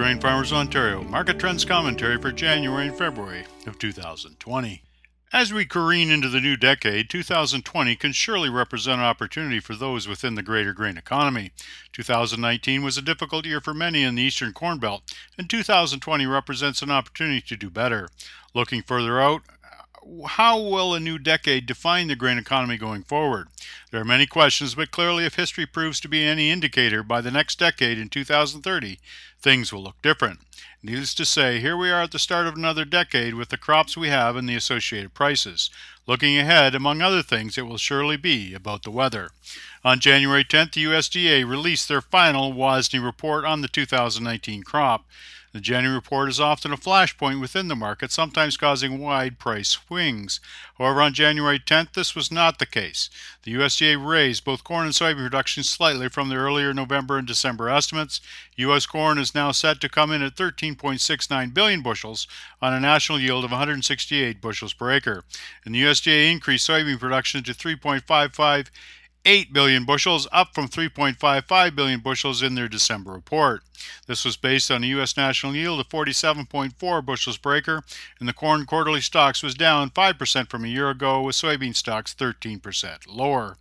Grain Farmers Ontario market trends commentary for January and February of 2020. As we careen into the new decade, 2020 can surely represent an opportunity for those within the greater grain economy. 2019 was a difficult year for many in the Eastern Corn Belt, and 2020 represents an opportunity to do better. Looking further out, how will a new decade define the grain economy going forward? There are many questions, but clearly, if history proves to be any indicator, by the next decade in 2030, things will look different. Needless to say, here we are at the start of another decade with the crops we have and the associated prices. Looking ahead, among other things, it will surely be about the weather. On January 10th, the USDA released their final WASDE report on the 2019 crop. The January report is often a flashpoint within the market, sometimes causing wide price swings. However, on January 10th, this was not the case. The USDA raised both corn and soybean production slightly from the earlier November and December estimates. U.S. corn is now set to come in at 13.69 billion bushels on a national yield of 168 bushels per acre. And the USDA increased soybean production to 3.55 8 billion bushels, up from 3.55 billion bushels in their December report. This was based on a U.S. national yield of 47.4 bushels per acre, and the corn quarterly stocks was down 5% from a year ago, with soybean stocks 13% lower.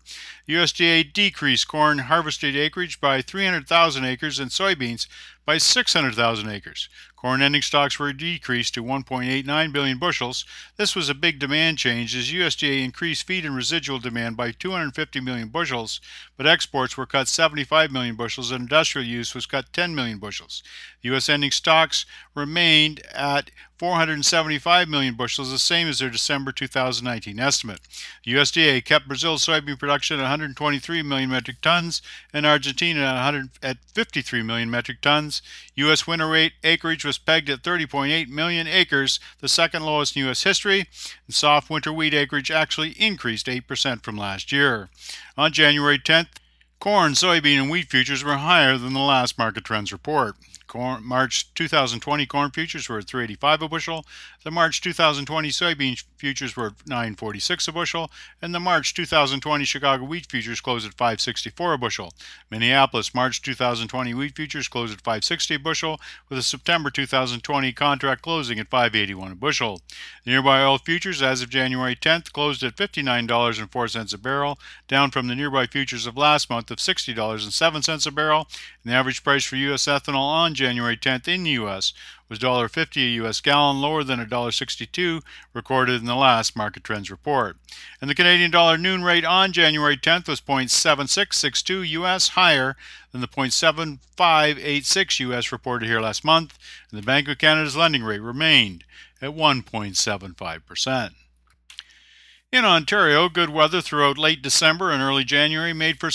USDA decreased corn harvested acreage by 300,000 acres and soybeans by 600,000 acres. Corn ending stocks were decreased to 1.89 billion bushels. This was a big demand change as USDA increased feed and residual demand by 250 million bushels, but exports were cut 75 million bushels and industrial use was cut 10 million bushels. U.S. ending stocks remained at 475 million bushels, the same as their December 2019 estimate. USDA kept Brazil's soybean production at 123 million metric tons and Argentina at, 100, at 53 million metric tons. U.S. winter rate acreage was pegged at 30.8 million acres, the second lowest in U.S. history, and soft winter wheat acreage actually increased 8% from last year. On January 10th, corn, soybean, and wheat futures were higher than the last market trends report. Corn, March 2020 corn futures were at 385 a bushel. The March 2020 soybean futures were at 946 a bushel, and the March 2020 Chicago wheat futures closed at 564 a bushel. Minneapolis March 2020 wheat futures closed at 560 a bushel, with a September 2020 contract closing at 581 a bushel. The nearby oil futures as of January 10th closed at $59.04 a barrel, down from the nearby futures of last month of $60.07 a barrel, and the average price for U.S. ethanol on January 10th in the U.S. was $1.50 a U.S. gallon, lower than $1.62 recorded in the last market trends report. And the Canadian dollar noon rate on January 10th was 0.7662 U.S., higher than the 0.7586 U.S. reported here last month, and the Bank of Canada's lending rate remained at 1.75%. In Ontario, good weather throughout late December and early January made for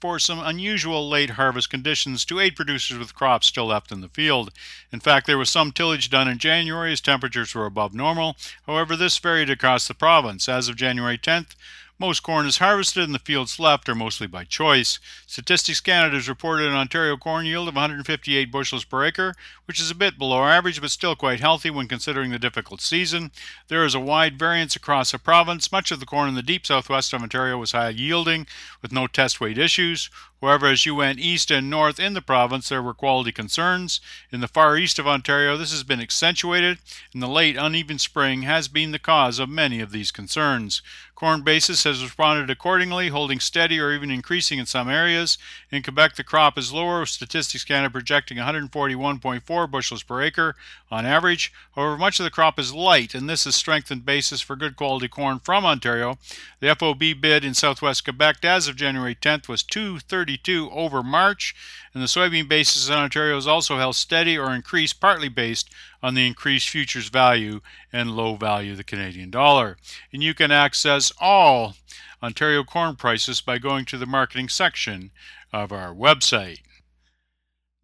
for some unusual late harvest conditions to aid producers with crops still left in the field. In fact, there was some tillage done in January as temperatures were above normal. However, this varied across the province. As of January 10th, most corn is harvested and the fields left are mostly by choice. Statistics Canada has reported an Ontario corn yield of 158 bushels per acre, which is a bit below average but still quite healthy when considering the difficult season. There is a wide variance across the province. Much of the corn in the deep southwest of Ontario was high yielding with no test weight issues. However, as you went east and north in the province, there were quality concerns. In the far east of Ontario, this has been accentuated, and the late uneven spring has been the cause of many of these concerns. Corn basis has responded accordingly, holding steady or even increasing in some areas. In Quebec, the crop is lower, Statistics Canada projecting 141.4 bushels per acre on average. However, much of the crop is light, and this has strengthened basis for good quality corn from Ontario. The FOB bid in southwest Quebec as of January 10th was 232 over March, and the soybean basis in Ontario has also held steady or increased, partly based on the increased futures value and low value of the Canadian dollar. And you can access all Ontario corn prices by going to the marketing section of our website.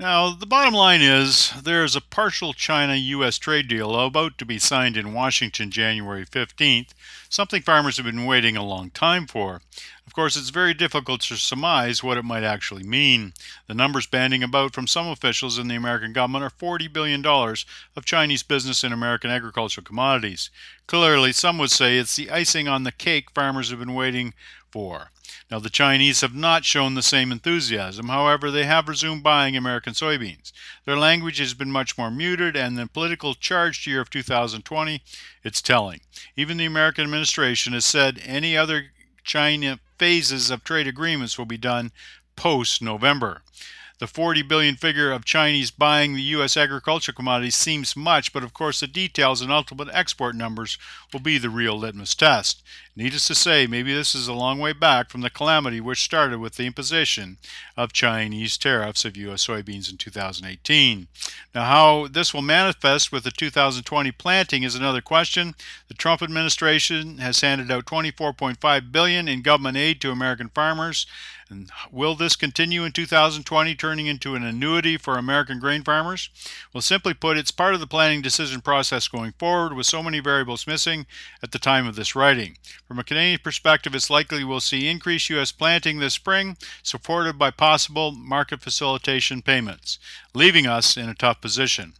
Now, the bottom line is there is a partial China US trade deal about to be signed in Washington January 15th, something farmers have been waiting a long time for. Of course, it's very difficult to surmise what it might actually mean. The numbers banding about from some officials in the American government are $40 billion of Chinese business in American agricultural commodities. Clearly, some would say it's the icing on the cake farmers have been waiting for. Now, the Chinese have not shown the same enthusiasm. However, they have resumed buying American soybeans. Their language has been much more muted, and the political charged year of 2020, it's telling. Even the American administration has said any other China phases of trade agreements will be done post November. The 40 billion figure of Chinese buying the U.S. agricultural commodities seems much, but of course the details and ultimate export numbers will be the real litmus test. Needless to say, maybe this is a long way back from the calamity which started with the imposition of Chinese tariffs of U.S. soybeans in 2018. Now, how this will manifest with the 2020 planting is another question. The Trump administration has handed out 24.5 billion in government aid to American farmers. And will this continue in 2020, turning into an annuity for American grain farmers? Well, simply put, it's part of the planning decision process going forward, with so many variables missing at the time of this writing. From a Canadian perspective, it's likely we'll see increased U.S. planting this spring, supported by possible market facilitation payments, leaving us in a tough position.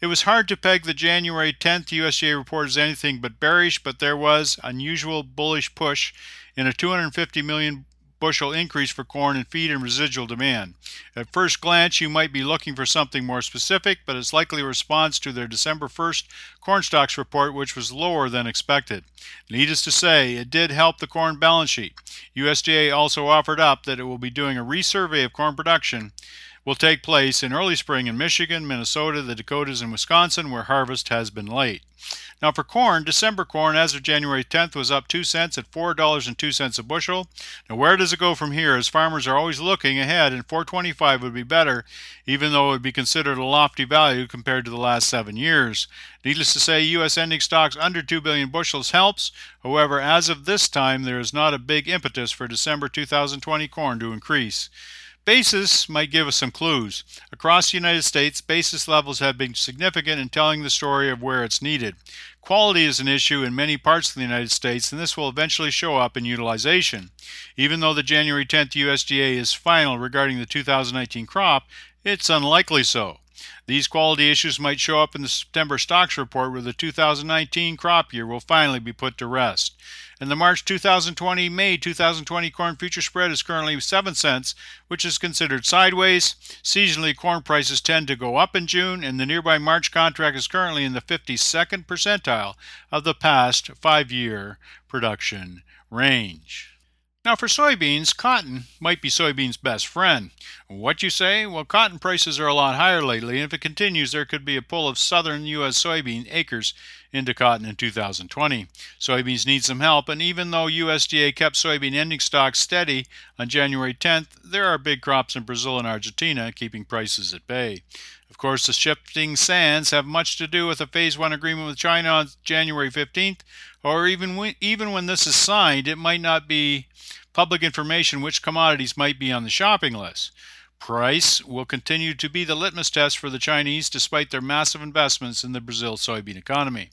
It was hard to peg the January 10th USDA report as anything but bearish, but there was unusual bullish push in a 250 million bushel increase for corn and feed and residual demand. At first glance, you might be looking for something more specific, but it's likely a response to their December 1st corn stocks report, which was lower than expected. Needless to say, it did help the corn balance sheet. USDA also offered up that it will be doing a resurvey of corn production will take place in early spring in Michigan, Minnesota, the Dakotas, and Wisconsin, where harvest has been late. Now, for corn, December corn as of January 10th was up 2 cents at $4.02 a bushel. Now, where does it go from here? As farmers are always looking ahead, and 425 would be better, even though it would be considered a lofty value compared to the last seven years. Needless to say, U.S. ending stocks under 2 billion bushels helps. However, as of this time, there is not a big impetus for December 2020 corn to increase. Basis might give us some clues. Across the United States, basis levels have been significant in telling the story of where it's needed. Quality is an issue in many parts of the United States, and this will eventually show up in utilization. Even though the January 10th USDA is final regarding the 2019 crop, it's unlikely so. These quality issues might show up in the September stocks report where the 2019 crop year will finally be put to rest. And the March 2020 May 2020 corn future spread is currently 7 cents, which is considered sideways. Seasonally, corn prices tend to go up in June, and the nearby March contract is currently in the 52nd percentile of the past five year production range. Now, for soybeans, cotton might be soybeans' best friend. What you say? Well, cotton prices are a lot higher lately, and if it continues, there could be a pull of southern U.S. soybean acres into cotton in 2020. Soybeans need some help, and even though USDA kept soybean ending stocks steady on January 10th, there are big crops in Brazil and Argentina keeping prices at bay. Of course, the shifting sands have much to do with the Phase 1 agreement with China on January 15th, or even when, even when this is signed, it might not be public information which commodities might be on the shopping list. Price will continue to be the litmus test for the Chinese despite their massive investments in the Brazil soybean economy.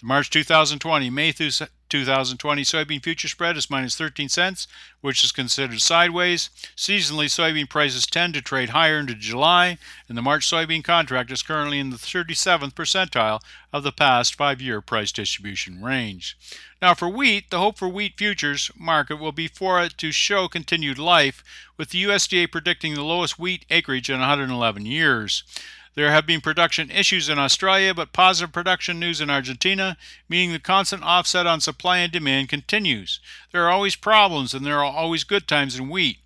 The March 2020 May through 2020 soybean future spread is minus 13 cents, which is considered sideways. Seasonally, soybean prices tend to trade higher into July, and the March soybean contract is currently in the 37th percentile of the past five year price distribution range. Now, for wheat, the hope for wheat futures market will be for it to show continued life, with the USDA predicting the lowest wheat acreage in 111 years. There have been production issues in Australia, but positive production news in Argentina, meaning the constant offset on supply and demand continues. There are always problems, and there are always good times in wheat,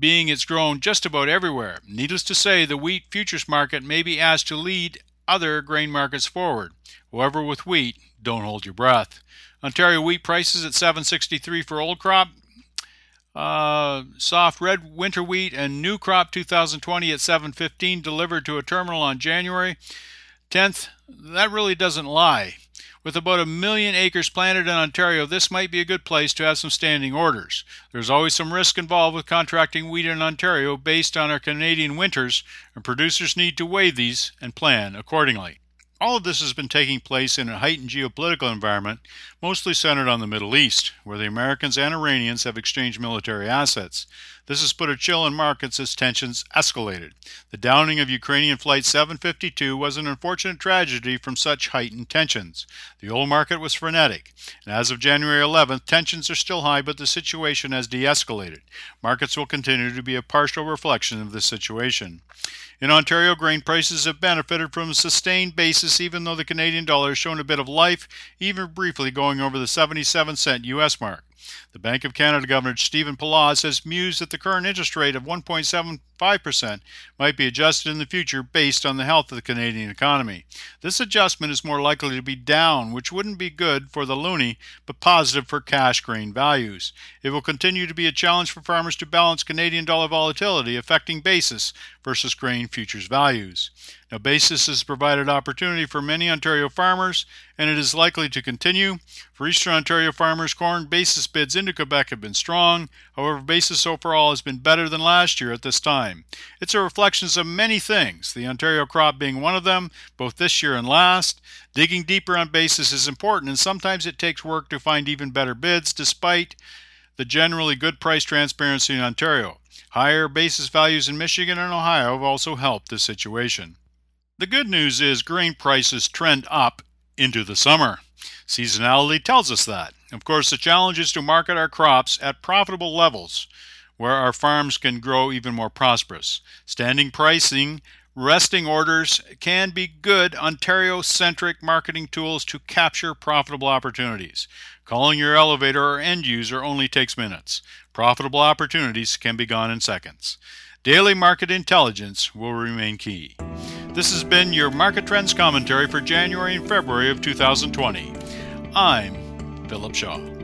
being it's grown just about everywhere. Needless to say, the wheat futures market may be asked to lead other grain markets forward. However, with wheat, don't hold your breath. Ontario wheat prices at 763 for old crop, uh, soft red winter wheat and new crop 2020 at 715 delivered to a terminal on January 10th. That really doesn't lie. With about a million acres planted in Ontario, this might be a good place to have some standing orders. There's always some risk involved with contracting wheat in Ontario based on our Canadian winters, and producers need to weigh these and plan accordingly. All of this has been taking place in a heightened geopolitical environment, mostly centered on the Middle East, where the Americans and Iranians have exchanged military assets. This has put a chill in markets as tensions escalated. The downing of Ukrainian Flight 752 was an unfortunate tragedy from such heightened tensions. The oil market was frenetic, and as of January 11th, tensions are still high, but the situation has de escalated. Markets will continue to be a partial reflection of this situation. In Ontario, grain prices have benefited from a sustained basis, even though the Canadian dollar has shown a bit of life, even briefly going over the 77 cent US mark. The Bank of Canada Governor Stephen Poloz has mused that the current interest rate of 1.75% might be adjusted in the future based on the health of the Canadian economy. This adjustment is more likely to be down, which wouldn't be good for the loonie, but positive for cash grain values. It will continue to be a challenge for farmers to balance Canadian dollar volatility affecting basis versus grain futures values. Now, basis has provided opportunity for many Ontario farmers, and it is likely to continue. For Eastern Ontario farmers, corn basis bids into Quebec have been strong. However, basis overall has been better than last year at this time. It's a reflection of many things, the Ontario crop being one of them, both this year and last. Digging deeper on basis is important, and sometimes it takes work to find even better bids, despite the generally good price transparency in Ontario. Higher basis values in Michigan and Ohio have also helped the situation. The good news is grain prices trend up into the summer. Seasonality tells us that. Of course, the challenge is to market our crops at profitable levels where our farms can grow even more prosperous. Standing pricing, resting orders can be good Ontario centric marketing tools to capture profitable opportunities. Calling your elevator or end user only takes minutes. Profitable opportunities can be gone in seconds. Daily market intelligence will remain key. This has been your market trends commentary for January and February of 2020. I'm Philip Shaw.